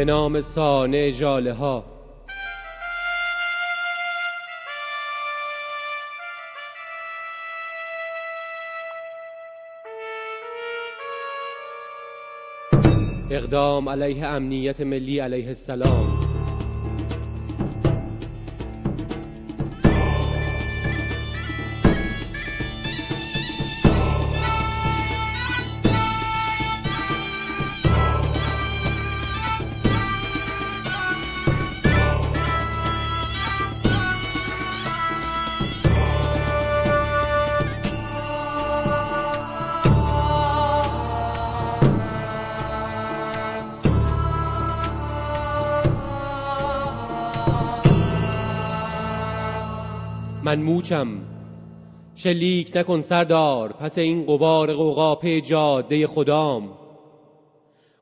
به نام سانه جاله ها. اقدام علیه امنیت ملی علیه السلام. من موچم. شلیک نکن سردار پس این قبار قوقاپه جاده خدام.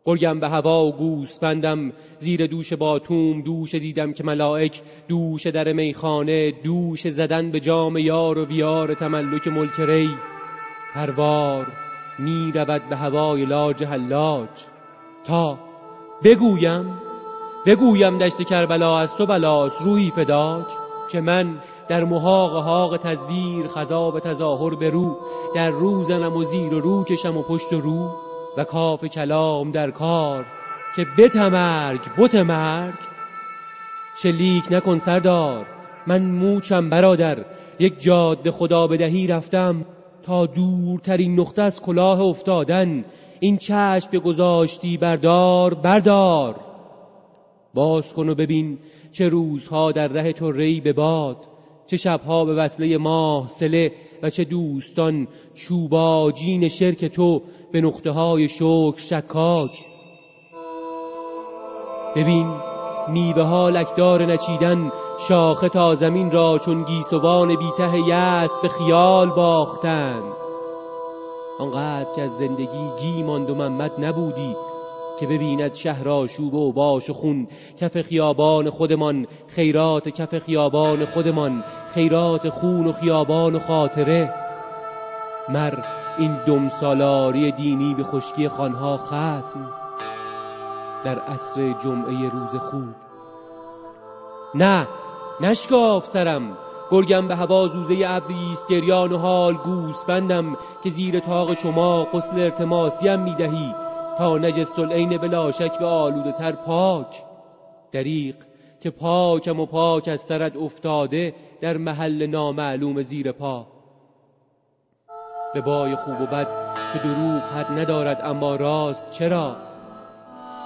گرگم به هوا و گوسفندم زیر دوش باتوم دوش دیدم که ملائک دوش در میخانه دوش زدن به جام یار و ویار تملک ملک ری. پروار می رود به هوای لاج حلاج. تا بگویم بگویم دشت کربلا از تو بلاس روحی فداک که من در محاق حاق تزویر خذاب تظاهر به رو. در روزنم و زیر و رو کشم و پشت و رو. و کاف کلام در کار که بتمرگ بت مرگ. شلیک نکن سردار من موچم برادر. یک جاده خدا بدهی رفتم تا دورترین نقطه از کلاه افتادن. این چشم گذاشتی بردار بردار. باز کن و ببین چه روزها در ره تو ری به باد. چه شبها به وصله ماه سله و چه دوستان چوباجین شرک تو به نقطه های شکر شکاک. ببین میوه ها لکدار نچیدن شاخه تا زمین را چون گیسوان بیته یس به خیال باختن. آنقدر که از زندگی گی ماند و محمد نبودی که ببیند شهر آشوب و باش و خون. کف خیابان خودمان خیرات کف خیابان خودمان خیرات خون و خیابان و خاطره. مر این دم سالاری دینی به خشکی خانها ختم در عصر جمعه روز خوب. نه نشکاف سرم. گرگم به هوا زوزه ابریست گریان و حال گوس بندم که زیر تاق شما قسل ارتماسیم می‌دهی. تا نجست العین بلا شک به آلوده تر پاک. دریق که پاکم و پاک از سرت افتاده در محل نامعلوم زیر پا. به بای خوب و بد که دروغ حد ندارد اما راست چرا؟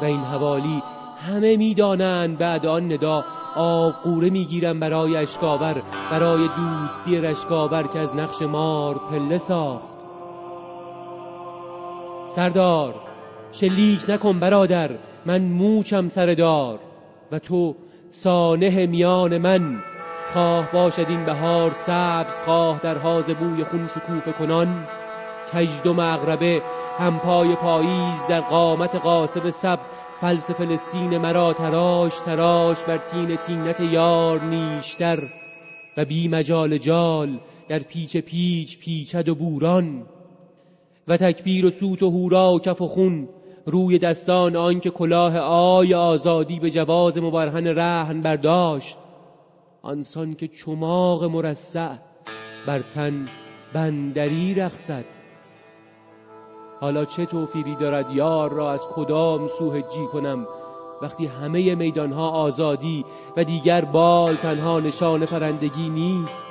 و این حوالی همه می‌دانند بعد آن ندا. آب قوره می‌گیرم برای اشکاور برای دوستی رشکاور که از نقش مار پله ساخت. سردار شلیک نکن برادر من موچم سردار و تو سانه میان من خواه باشد این بهار سبز خواه در حاز بوی خون شکوفه کنان. کجد و مغربه هم پای پاییز در قامت قاسب سب فلس فلسطین مرا تراش تراش بر تین تینت یار نیشتر. و بی مجال جال در پیچ پیچ پیچد و بوران. و تکبیر و سوت و هورا و کف و خون روی دستان آنکه کلاه آی آزادی به جواز مبرهن رهن برداشت. آنسان که چماق مرصع بر تن بندری رخصد حالا چه توفیری دارد یار را از کدام سو جی کنم؟ وقتی همه میدانها آزادی و دیگر بال تنها نشان پرندگی نیست.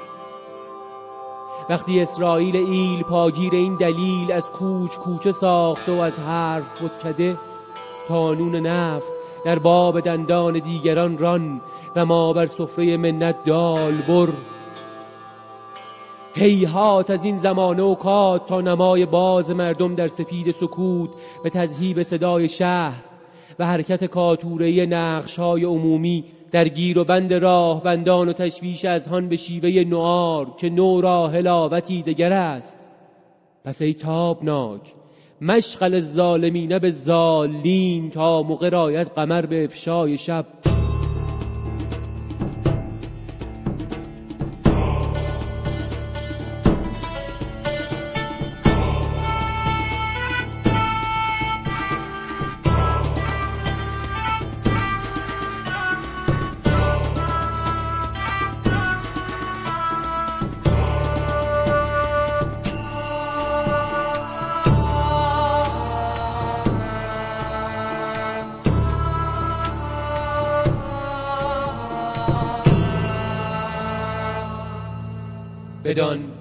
وقتی اسرائیل ایل پاگیر این دلیل از کوچ کوچه ساخته و از حرف کده قانون نفت در باب دندان دیگران ران و ما بر سفره منت دال بر. هیهات از این زمانه و کات تا نمای باز مردم در سفید سکوت به تذهیب صدای شهر. و حرکت کاتوره نقش های عمومی در گیر و بند راه بندان و تشویش از هان به شیوه نوار که نو را هلاوتی دگر است. پس ای تابناک مشغل الظالمین به ظالین تا موقع رایت قمر به افشای شب. بدان.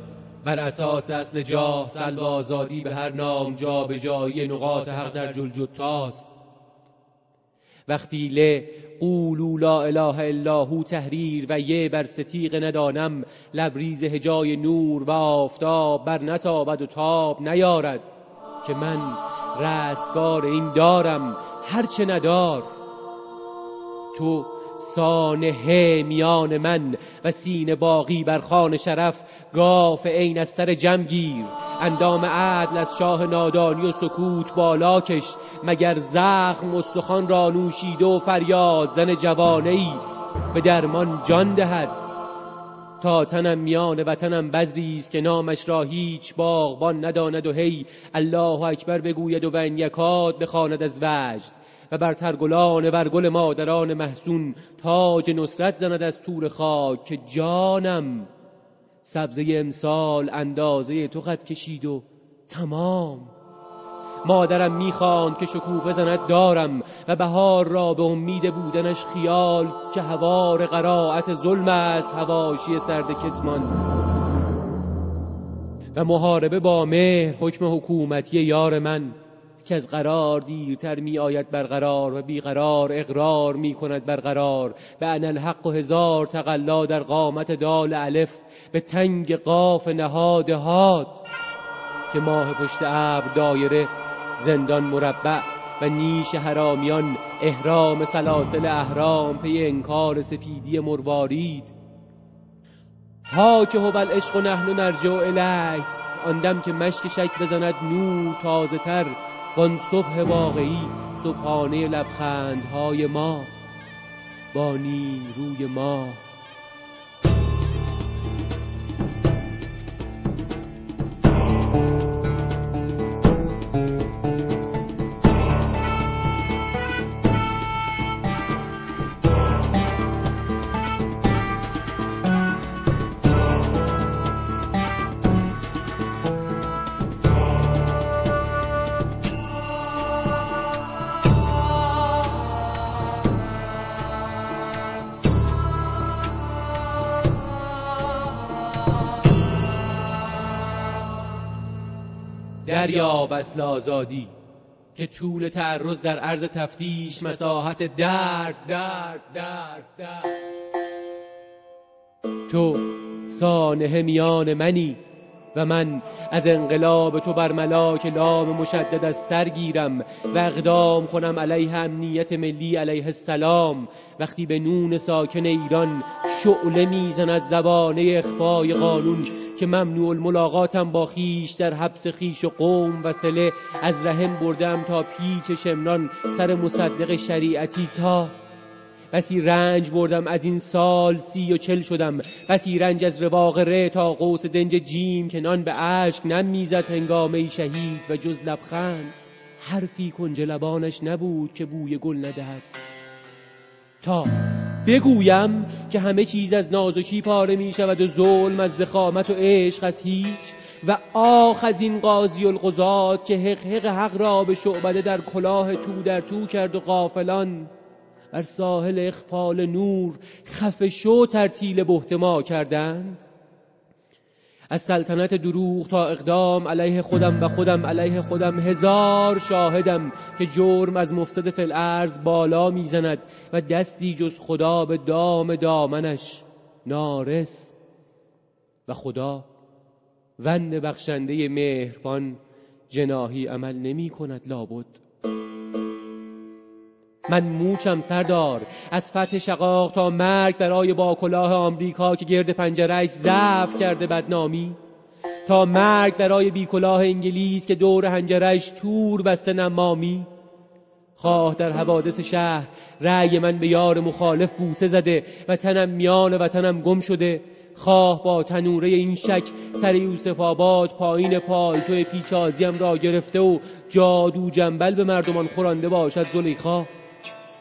بر اساس اصل جاه سلب آزادی به هر نام جا به جایی نقاط حق در جلجتاست وقتی ل قولو لا اله الا هو تحریر و یه بر ستیق ندانم لبریز هجای نور و آفتاب بر نتابد و تاب نیارد. که من رستگار این دارم هرچه ندار. تو سانه میان من و سین باقی بر خان شرف گاف عین از سر جمع گیر. اندام عدل از شاه نادانی و سکوت بالاکش مگر زخم و سخان را نوشیده و فریاد زن جوانه ای به درمان جان دهد. تا تنم میان وطنم بذری است که نامش را هیچ باغبان نداند و هی الله اکبر بگوید و ون یکاد بخواند از وجد. و بر ترگلان ورگل مادران محسون تاج نصرت زند از تور خاک که جانم سبزه امسال اندازه تو قد کشید و تمام. مادرم می‌خواند که شکوفه زند دارم و بهار را به امید بودنش خیال که هوار قرائت ظلم است هواشی سرد کتمان. و محاربه با مهر حکم حکومتی یار من. که از قرار دیرتر می آید برقرار و بیقرار اقرار می کند برقرار. به ان الحق و هزار تقلا در قامت دال الف به تنگ قاف نهاد هاد که ماه پشت ابر دایره زندان مربع و نیش حرامیان احرام سلاسل احرام پی انکار سپیدی مروارید. ها که هو العشق و نحن نرجع الیه آن که مشک شک بزند نور تازه تر وان صبح واقعی صبحانه لبخندهای ما با روی ما دریاب اصل آزادی که طول تعرض در عرض تفتیش مساحت درد درد درد درد. تو سانه میان منی. و من از انقلاب تو بر ملاک لام مشدد از سر گیرم و اقدام کنم علیه امنیت ملی علیه السلام. وقتی به نون ساکن ایران شعله می‌زند زبانه اخفای قانون که ممنوع الملاقاتم با خیش در حبس خیش و قوم و سله از رحم بردم تا پیچ شمران سر مصدق شریعتی تا بسی رنج بردم از این سال سی و چل شدم. بسی رنج از رواق ره تا قوس دنج جیم که نان به عشق نمی‌زد هنگامه شهید و جز لبخند. حرفی کنج لبانش نبود که بوی گل ندهد. تا بگویم که همه چیز از نازکی پاره می شود و ظلم از زخامت و عشق از هیچ. و آخ از این قاضی القضات که حق حق حق را به شعبده در کلاه تو در تو کرد و قافلان بر ساحل اخفال نور خفشو ترتیل بهتما کردند؟ از سلطنت دروغ تا اقدام علیه خودم و خودم علیه خودم هزار شاهدم که جرم از مفسد فل ارز بالا می‌زند و دستی جز خدا به دام دامنش نارس و خدا وند بخشنده مهربان جناهی عمل نمی کند لابد. من موچم سردار. از فتح شقاق تا مرگ برای با کلاه آمریکا که گرد پنجرهش ضعف کرده بدنامی. تا مرگ برای بی کلاه انگلیس که دور هنجرش تور بسته نمامی خواه در حوادث شهر رأی من به یار مخالف بوسه زده و تنم میان و تنم گم شده. خواه با تنوره این شک سر یوسف آباد پایین پالتو پیچازیم را گرفته و جادو جنبل به مردمان خورانده باشد زلیخا.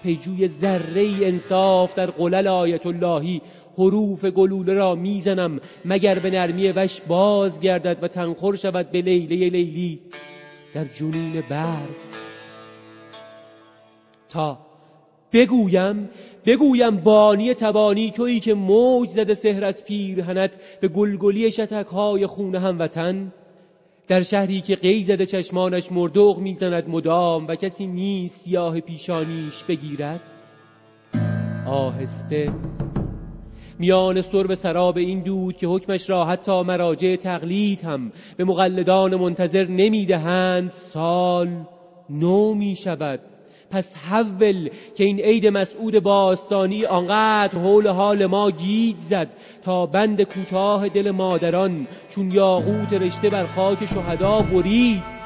پیجوی ذره انصاف در قلل آیت اللهی حروف گلوله را می‌زنم مگر به نرمی وش باز گردد و تنخور شود به لیله لیلی. در جنون برف. تا بگویم بگویم بانی تبانی تویی که موج زده سهر از پیرهنت به گلگلی شتک های خونه هموطن. در شهری که قی زده چشمانش مردوغ می‌زند مدام و کسی نیست سیاه پیشانیش بگیرد؟ آهسته. میان سرب سراب این دود که حکمش را حتی مراجع تقلید هم به مقلدان منتظر نمی‌دهند سال نو می شود پس حول که این عید مسعود باستانی آنقدر حول حال ما گیج زد تا بند کوتاه دل مادران چون یاقوت رشته بر خاک شهدا برید.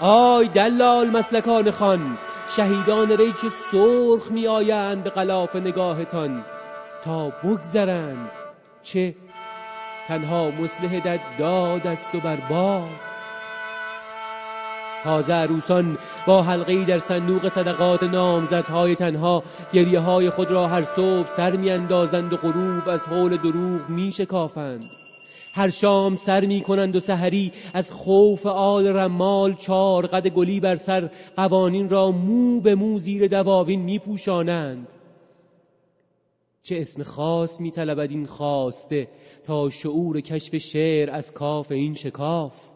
آی دلال مسلکان خان شهیدان ریچ سرخ می آیند به غلاف نگاهتان تا بگذرند. چه؟ تنها مسلح داد است و برباد. تازه عروسان با حلقه در صندوق صدقات نامزدهای تنها گریه های خود را هر صبح سر میاندازند و غروب از حول دروغ می شکافند هر شام سر می کنند و سحری از خوف آل رمال چار قد گلی بر سر قوانین را مو به مو زیر دواوین می پوشانند چه اسم خاص می طلبد این خواسته تا شعور کشف شعر از کاف این شکاف؟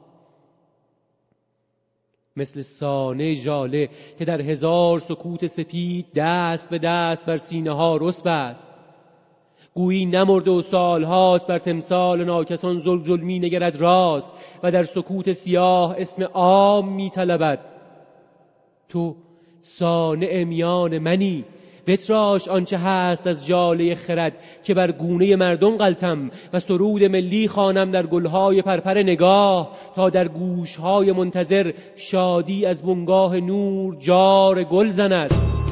مثل سانه جاله که در هزار سکوت سپید دست به دست بر سینه ها رسب است. گویی نمرده و سالهاست بر تمثال ناکسان زل زل می نگرد راست و در سکوت سیاه اسم عام می طلبد. تو سانع میان منی بتراش آنچه هست از جاله خرد که بر گونه مردم قلتم و سرود ملی خانم در گلهای پرپر نگاه تا در گوشهای منتظر شادی از بنگاه نور جار گل زند.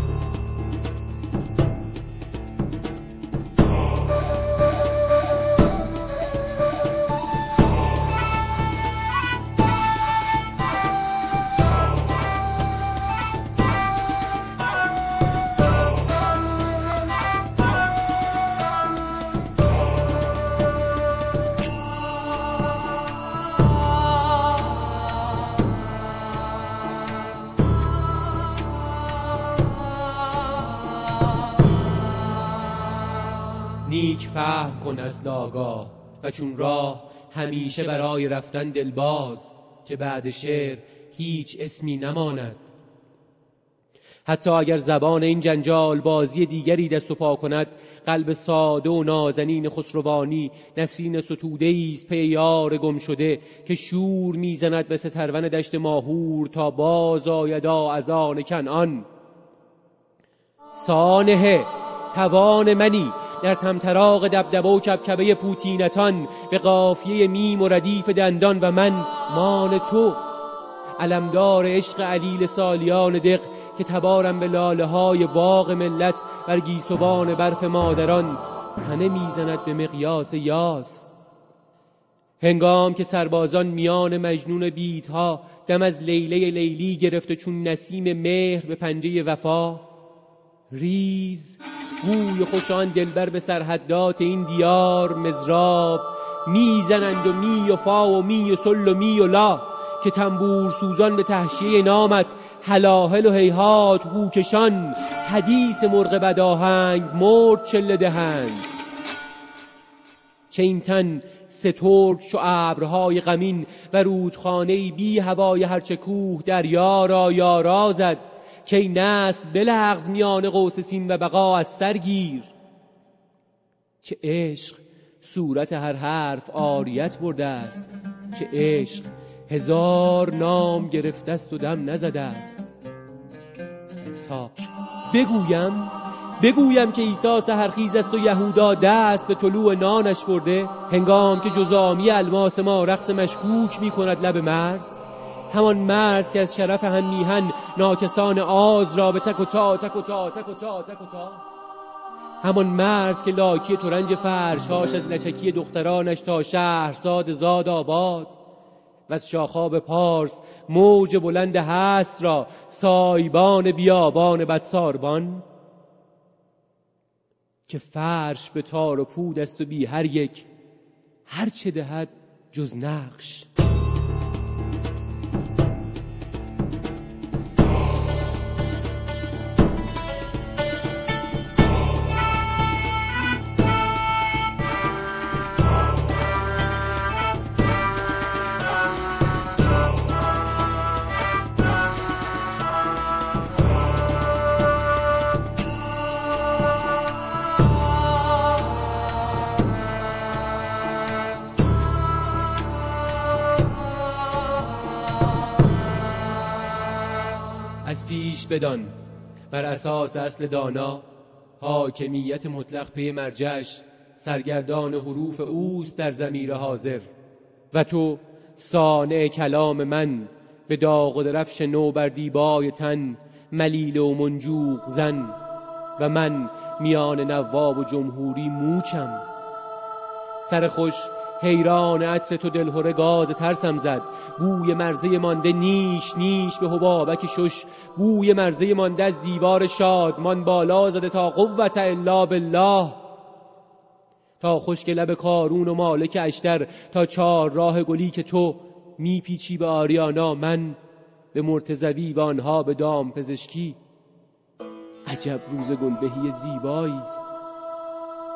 از ناگاه و چون راه همیشه برای رفتن دلباز که بعد شعر هیچ اسمی نماند. حتی اگر زبان این جنجال بازی دیگری دست و پا کند قلب ساده و نازنین خسروانی نسرین ستوده است پی یار گم شده که شور می‌زند به سترون دشت ماهور تا باز آیدا از آن کنعان. سانه توان منی در تمتراغ دبدبه و کبکبه پوتینتان به قافیه میم و ردیف دندان و من مان تو. علمدار عشق علیل سالیان دق که تبارم به لاله های باغ ملت بر گیسوان برف مادران تنه می‌زند به مقیاس یاس. هنگام که سربازان میان مجنون بیدها دم از لیله لیلی گرفت و چون نسیم مهر به پنجه وفا ریز گوی خوشان دلبر به سرحدات این دیار مزراب می‌زنند و می و فا و می و سل و می و لا که تنبور سوزان به تحشیه نامت هلاهل و هیهات هوکشان حدیث مرغ بداهنگ مرد چله دهند. چه این تن سترگ چو ابرهای غمین و رودخانه بی هوای هرچه کوه دریا را یارا زد که نسل بلغز میان قوس سین و بقا از سرگیر چه عشق صورت هر حرف آریت برده است. چه عشق هزار نام گرفته است و دم نزده است. تا بگویم بگویم که عیسی سهرخیز است و یهودا دست به طلوع نانش برده هنگام که جزامی الماس ما رقص مشکوک می کند لب مرز. همان مرد که از شرف هم میهن ناکسان آز را به تک و تا تک و تا تک و تا تک و تا. همان مرد که لاکی ترنج فرشاش از لچکی دخترانش تا شهرزاد زاد آباد. و از شاخاب پارس موج بلند هست را سایبان بیابان بدساربان. که فرش به تار و پود است و بی هر یک هر چه دهد جز نقش. بدان. بر اساس اصل دانا حاکمیت مطلق پی مرجش سرگردان حروف اوست در زمیر حاضر. و تو سانع کلام من به داغ و درفش نو بر دیبای تن ملیل و منجوق زن. و من میان نواب و جمهوری موچم. سر خوش حیران عطر تو دلهوره گاز ترسم زد. بوی مرزه مانده نیش نیش به حبابک شش. بوی مرزه مانده از دیوار شاد من بالا زده تا قوت الا بالله. تا خشک لب کارون و مالک اشتر تا چار راه گلی که تو میپیچی به آریانا من به مرتزوی و آنها به دام پزشکی. عجب روز گلبهی زیبایی است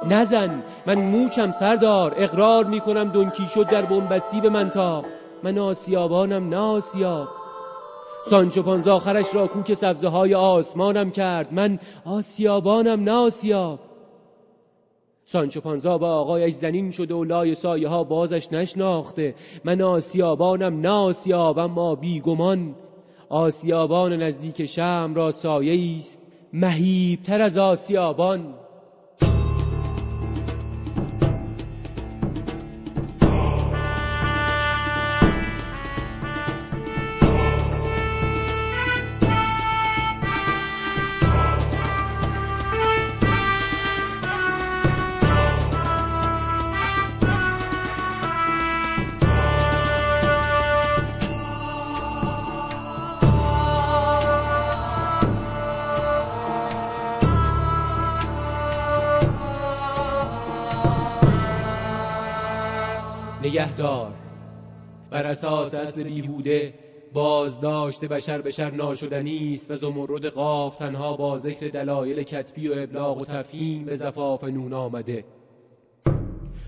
نزن من موچم سردار اقرار می‌کنم دنکی شد در بنبستی به من تا. من آسیابانم نه آسیاب. سانچو پانزا آخرش را کوک سبزه های آسمانم کرد. من آسیابانم نه آسیاب. سانچو پانزا با آقایش زنین شده و لای سایه ها بازش نشناخته. من آسیابانم نه آسیاب اما بیگمان. آسیابان نزدیک شم را سایه است مهیبتر از آسیابان. بر اساس اصل بیهوده بازداشت بشر بشر ناشدنی است و زمرد قاف تنها با ذکر دلایل کتبی و ابلاغ و تفهیم به زفاف نون آمده.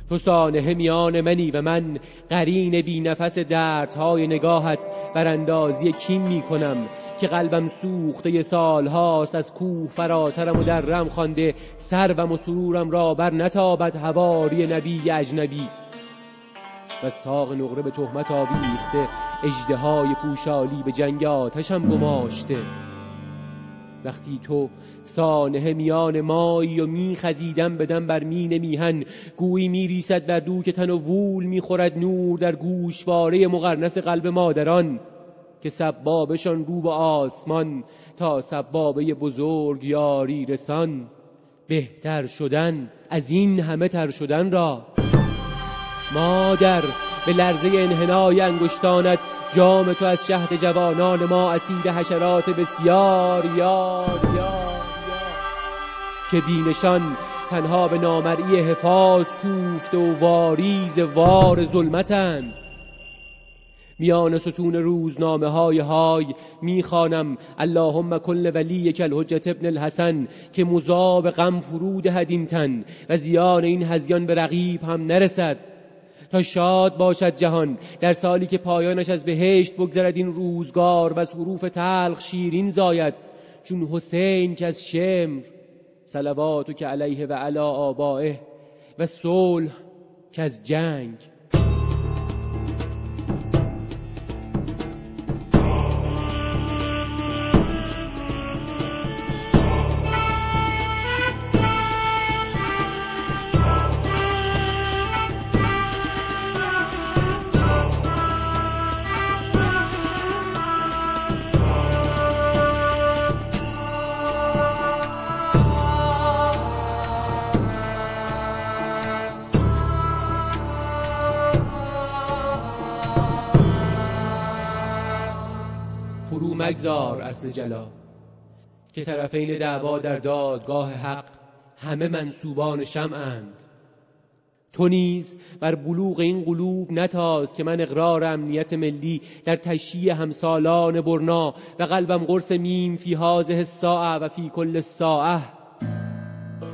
تو سانه میان منی و من قرین بی نفس دردهای نگاهت بر اندازی کین می کنم که قلبم سوخته سال هاست از کوه فراترم و درم خوانده سروم و سرورم را بر نتابت هواری نبی اجنبی. و از تاق نقره به تهمت آویخته اجده پوشالی به جنگ آتشم گماشته. وقتی تو سانه میان مایی و میخزیدم بدم بر مین میهن گویی میریسد در دوک تن و وول می‌خورد نور در گوشواره مقرنس قلب مادران که سبابشان رو به آسمان تا سبابه بزرگ یاری رسان. بهتر شدن از این همه تر شدن را. مادر به لرزه انحنای انگشتانت جام تو از شهد جوانان ما اسید حشرات بسیار یار یار یار. که بینشان تنها به نامرئی حفاظ کوفت و واریز وار ظلمتند. میان ستون روزنامه های های می‌خوانم اللهم کل ولی کل حجت ابن الحسن که مذاب غم فرود هدین و زیان این هزیان به رقیب هم نرسد. تا شاد باشد جهان. در سالی که پایانش از بهشت بگذرد این روزگار و از حروف تلخ شیرین زاید. چون حسین که از شمر صلواتو که علیه و علا آبائه و صلح که از جنگ مگذار اصل جلا که طرفین دعوا در دادگاه حق همه منصوبان شمعند تو نیز بر بلوغ این قلوب نتاز که من اقرار امنیت ملی در تشییع همسالان برنا و قلبم قرص میم فی هازه ساعه و فی کل ساعه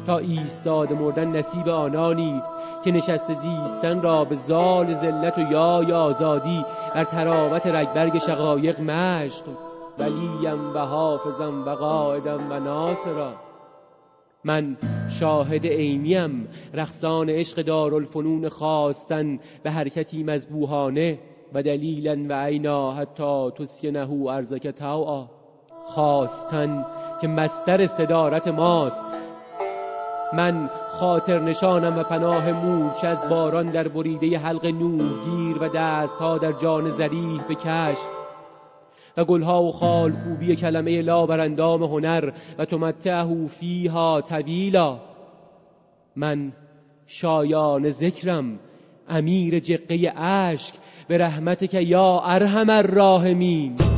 تا ایستاد مردن نصیب آنانی است که نشست زیستن را به زال ذلت و یای آزادی بر تراوت رگبرگ شقایق مشق ولیم و حافظم و قائدم و ناصرا من شاهد عینیم رخصان عشق دارالفنون خواستن به حرکتی مذبوحانه و دلیلا و عینا حتی تسکنه ارزک توعا خواستن که مستر صدارت ماست. من خاطر نشانم و پناه مورچ از باران در بریده حلق گیر و دستها در جان زریح به و گلها و خال خوبی کلمه لا بر اندام هنر و تمتعه فیها طویلا. من شایان ذکرم امیر جقه اشک به که یا ارحم الراحمین.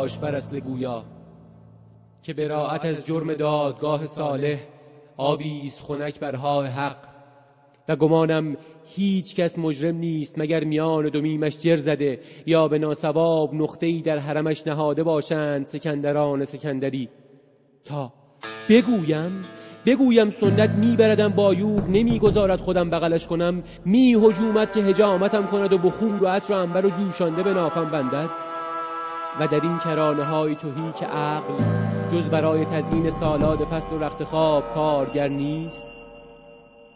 باش بر اصل گویا که براعت از جرم دادگاه صالح آبی خنک برهای حق. و گمانم هیچ کس مجرم نیست مگر میان دومیمش جر زده یا به ناسواب نقطه‌ای در حرمش نهاده باشند سکندران سکندری. تا بگویم بگویم سنت میبردم با یوغ نمی‌گذارد خودم بغلش کنم. می هجومت که هجامتم کند و بخور و عطر و انبر و جوشانده به نافم بندد. و در این کرانه های توهی که عقل جز برای تزیین سالاد فصل و رخت خواب کارگر نیست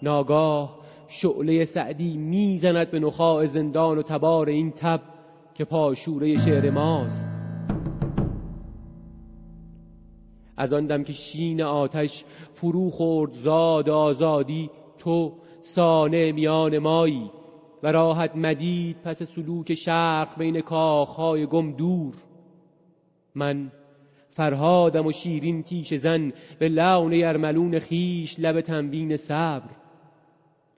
ناگاه شعله سعدی می‌زند به نخاع زندان و تبار این تب که پاشوره شعر ماست. از آن دم که شین آتش فرو خورد زاد آزادی تو سانه میان مایی و راحت مدید پس سلوک شرق بین کاخهای گم دور. من. فرهادم و شیرین تیش زن به لون یرملون خیش لب تنوین صبر.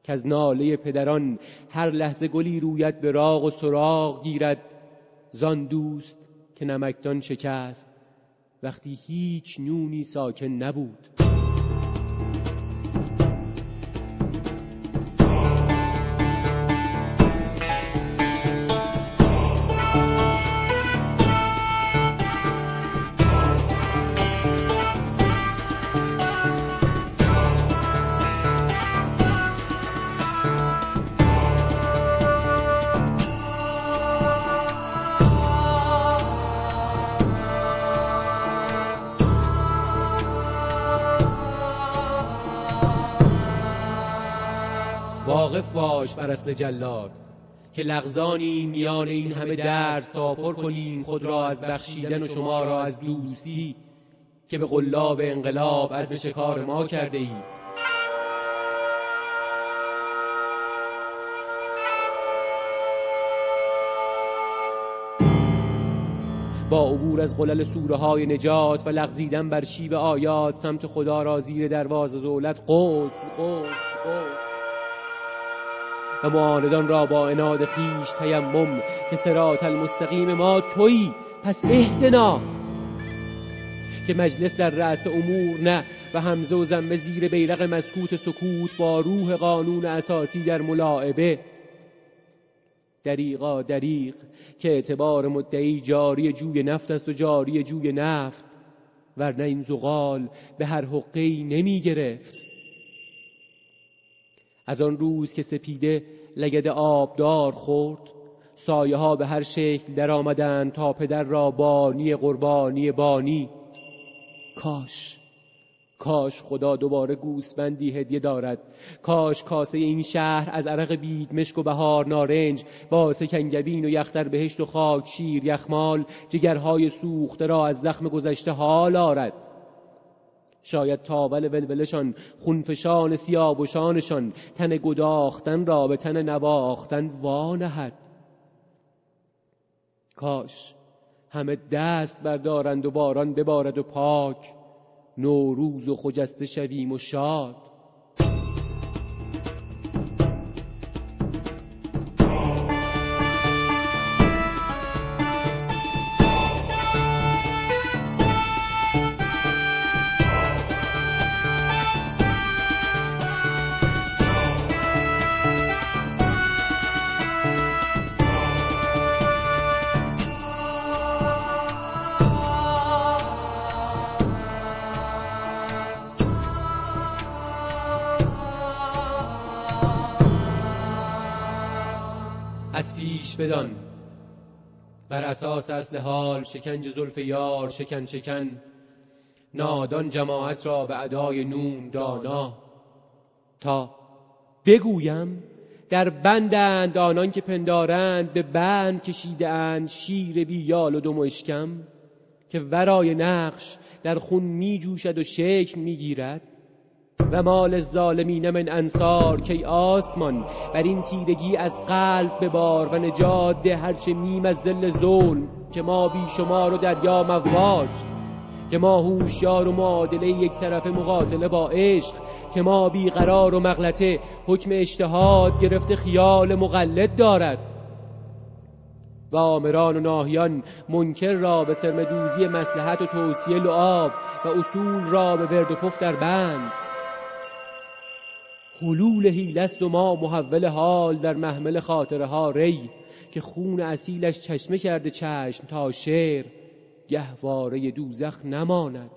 که از ناله پدران هر لحظه گلی رویت به راغ و سراغ گیرد. زان دوست که نمکدان شکست وقتی هیچ نونی ساکن نبود. باش بر اصل جلاد که لغزانی میان این همه درد ساپر کنیم خود را از بخشیدن و شما را از دوستی که به قلاب انقلاب از شکار ما کرده اید. با عبور از قلل سوره های نجات و لغزیدن بر شیب آیات سمت خدا را زیر درواز دولت قوس قوس قوس و معاندان را با اناد خیش تیمم که سرات المستقیم ما تویی پس اهدنا که مجلس در رأس امور نه و همزه و زنبه زیر بیرق مسکوت سکوت با روح قانون اساسی در ملاعبه دریقا دریق که اعتبار مدعی جاری جوی نفت است و جاری جوی نفت ورنه این زغال به هر حقی نمی گرفت از آن روز که سپیده لگد آبدار خورد سایه ها به هر شکل در آمدن تا پدر را بانی قربانی بانی. کاش کاش خدا دوباره گوسفندی هدیه دارد. کاش کاسه این شهر از عرق بید مشک و بهار نارنج با سکنگبین و یختر بهشت و خاک شیر یخمال جگرهای سوخته را از زخم گذشته حال آرد. شاید تاول ولولشان خونفشان سیابوشانشان تن گداختن را به تن نواختن وانهد. کاش همه دست بردارند و باران ببارد و پاک نوروز و خجسته شویم و شاد. بدان. بر اساس اصل حال شکنج زلف یار شکن شکن. نادان جماعت را به ادای نون دانا. تا بگویم در بندند آنان که پندارند به بند کشیده اند شیر بیال و دم اشکم که ورای نقش در خون می جوشد و شکل می گیرد و مال ظالمین من انصار که آسمان. بر این تیرگی از قلب ببار و نجات ده هرچه میم از زل ظلم. که ما بی شمار و دریا مواج. که ما هوشیار و معادله یک طرف مقاتله با عشق. که ما بیقرار و مغلطه حکم اجتهاد گرفته خیال مقلد دارد. و آمران و ناهیان منکر را به سرمدوزی مسلحت و توصیه لعاب و اصول را به ورد و پف در بند. حلول هیلست و ما محول حال در محمل خاطره ها ری که خون اصیلش چشمه کرده چشم تا شعر گهواره دوزخ نماند.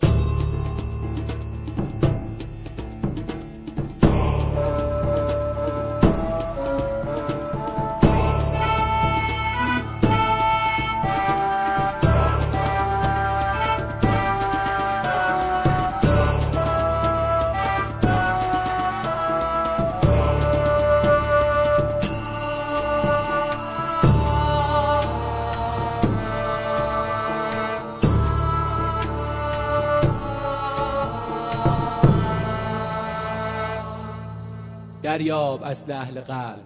دریاب اصل اهل قلب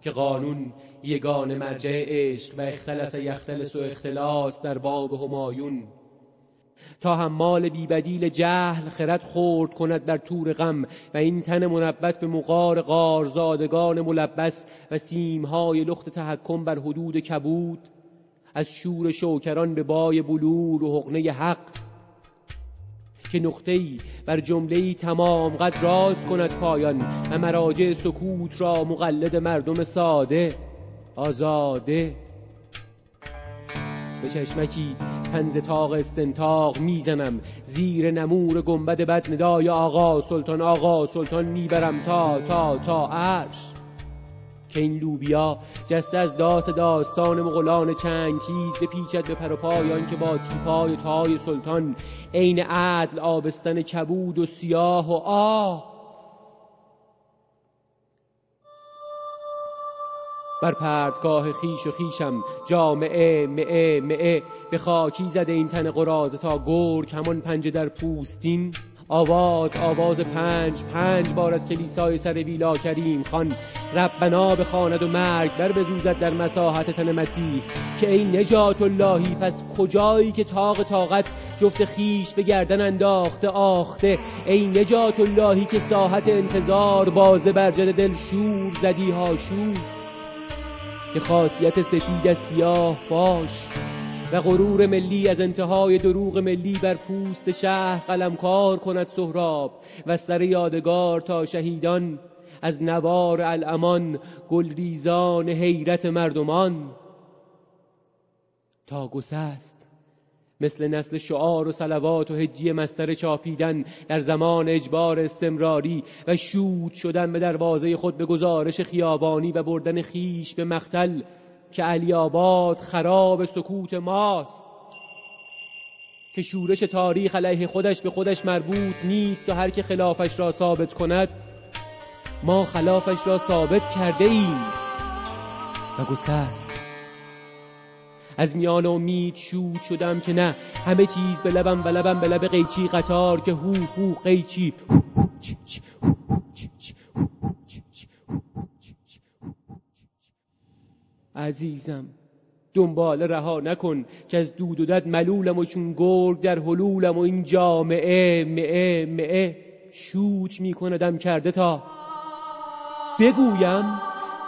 که قانون یگان مرجع عشق و اختلس یختلس و اختلاس در باب همایون. تا هم مال بیبدیل جهل خرد خورد کند در تور غم و این تن منبت به مقار غارزادگان ملبس و سیمهای لخت تحکم بر حدود کبود. از شور شوکران به بای بلور و حقنه حق که نقطه ای بر جمله تمام قد راز کند پایان و مراجع سکوت را مقلد مردم ساده آزاده. به چشمکی تنز تاق استنتاق می‌زنم زیر نمور گنبد بد ندای آقا سلطان آقا سلطان می‌برم تا تا تا عرش. که این لوبیا جسته از داس داستان مغلان چنگیز به پیچت به پر پایان که با تیپای و تای سلطان عین عدل آبستن کبود و سیاه و آه. بر پردگاه خیش و خیشم جامعه معه معه به خاکی زده این تن قرازه تا گرگ همان پنجه در پوستین. آواز آواز پنج پنج بار از کلیسای سر ویلا کریم خان. ربنا بخواند و مرگ بر بزوزد در مساحت تن مسیح. که ای نجات اللهی پس کجایی که تاق طاقت جفت خیش به گردن انداخته آخته؟ ای نجات اللهی که ساحت انتظار بازه بر جد دل شور زدی ها شور که خاصیت سفید از سیاه فاش و غرور ملی از انتهای دروغ ملی بر پوست شهر قلمکار کند سهراب و سر یادگار تا شهیدان از نوار الامان گلریزان حیرت مردمان. تا گسست مثل نسل شعار و سلوات و هجی مستر چاپیدن در زمان اجبار استمراری و شود شدن به دروازه خود به گزارش خیابانی و بردن خیش به مختل که علی آباد خراب سکوت ماست که شورش تاریخ علیه خودش به خودش مربوط نیست و هر که خلافش را ثابت کند ما خلافش را ثابت کرده ایم و گسست. از میان امید شود شدم که نه همه چیز به لبم و لبم به لب قیچی قطار که هو هو قیچی عزیزم دنبال رها نکن که از دود و دد ملولم و چون گرگ در حلولم و این جامعه معه معه شوچ میکندم کرده تا بگویم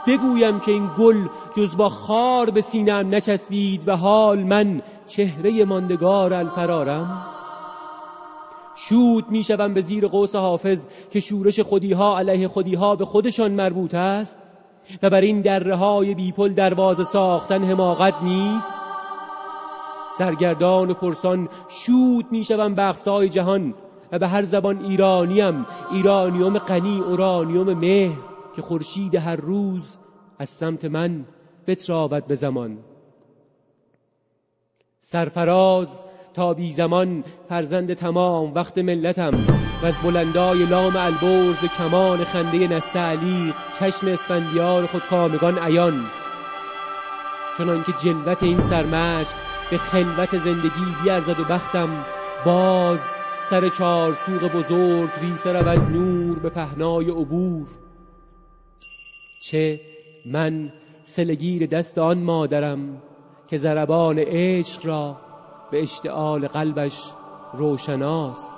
بگویم که این گل جز با خار به سینم نچسبید و حال من چهره ماندگار الفرارم. شود می‌شوم به زیر قوس حافظ که شورش خودیها علیه خودیها به خودشان مربوط است. و بر این دره های بیپل دروازه ساختن حماقت نیست؟ سرگردان و پرسان شود می‌شوم بخصای جهان و به هر زبان ایرانیم ایرانیوم غنی اورانیوم مهر که خورشید هر روز از سمت من بتراود به زمان. سرفراز تا بی زمان فرزند تمام وقت ملتم. و از بلندای لام البرز به کمان خنده نسته علی چشم اسفندیار خود کامگان عیان. چنان که جلوت این سرمشق به خلوت زندگی بیارزد و بختم باز سر چار سوق بزرگ ریسه رود نور به پهنای عبور. چه من سلگیر دست آن مادرم که زربان عشق را به اشتعال قلبش روشناست.